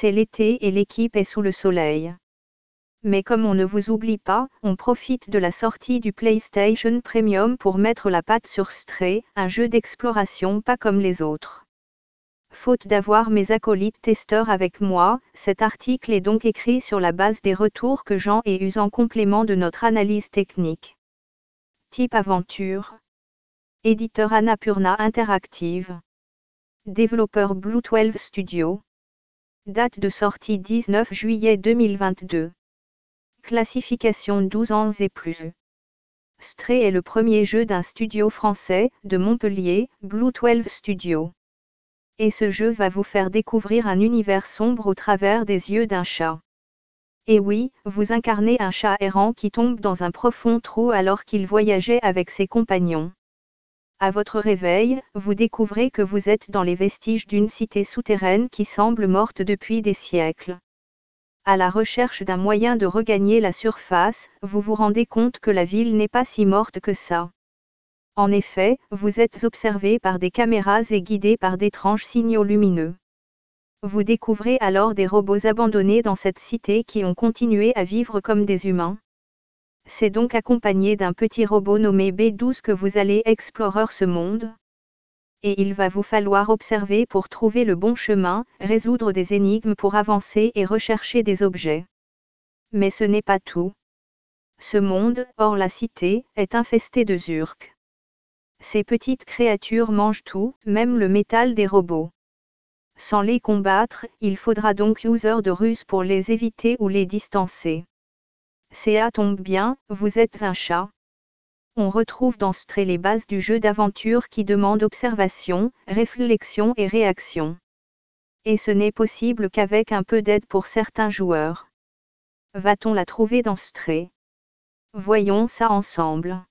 C'est l'été et l'équipe est sous le soleil. Mais comme on ne vous oublie pas, on profite de la sortie du PlayStation Premium pour mettre la patte sur Stray, un jeu d'exploration pas comme les autres. Faute d'avoir mes acolytes testeurs avec moi, cet article est donc écrit sur la base des retours que Jean ai eus en complément de notre analyse technique. Type aventure. Éditeur Annapurna Interactive. Développeur Blue 12 Studio. Date de sortie 19 juillet 2022. Classification 12 ans et plus. Stray est le premier jeu d'un studio français, de Montpellier, Blue 12 Studio. Et ce jeu va vous faire découvrir un univers sombre au travers des yeux d'un chat. Et oui, vous incarnez un chat errant qui tombe dans un profond trou alors qu'il voyageait avec ses compagnons. À votre réveil, vous découvrez que vous êtes dans les vestiges d'une cité souterraine qui semble morte depuis des siècles. À la recherche d'un moyen de regagner la surface, vous vous rendez compte que la ville n'est pas si morte que ça. En effet, vous êtes observé par des caméras et guidé par d'étranges signaux lumineux. Vous découvrez alors des robots abandonnés dans cette cité qui ont continué à vivre comme des humains. C'est donc accompagné d'un petit robot nommé B12 que vous allez explorer ce monde. Et il va vous falloir observer pour trouver le bon chemin, résoudre des énigmes pour avancer et rechercher des objets. Mais ce n'est pas tout. Ce monde, hors la cité, est infesté de zurks. Ces petites créatures mangent tout, même le métal des robots. Sans les combattre, il faudra donc user de ruse pour les éviter ou les distancer. CA tombe bien, vous êtes un chat. On retrouve dans ce trait les bases du jeu d'aventure qui demande observation, réflexion et réaction. Et ce n'est possible qu'avec un peu d'aide pour certains joueurs. Va-t-on la trouver dans ce trait? Voyons ça ensemble.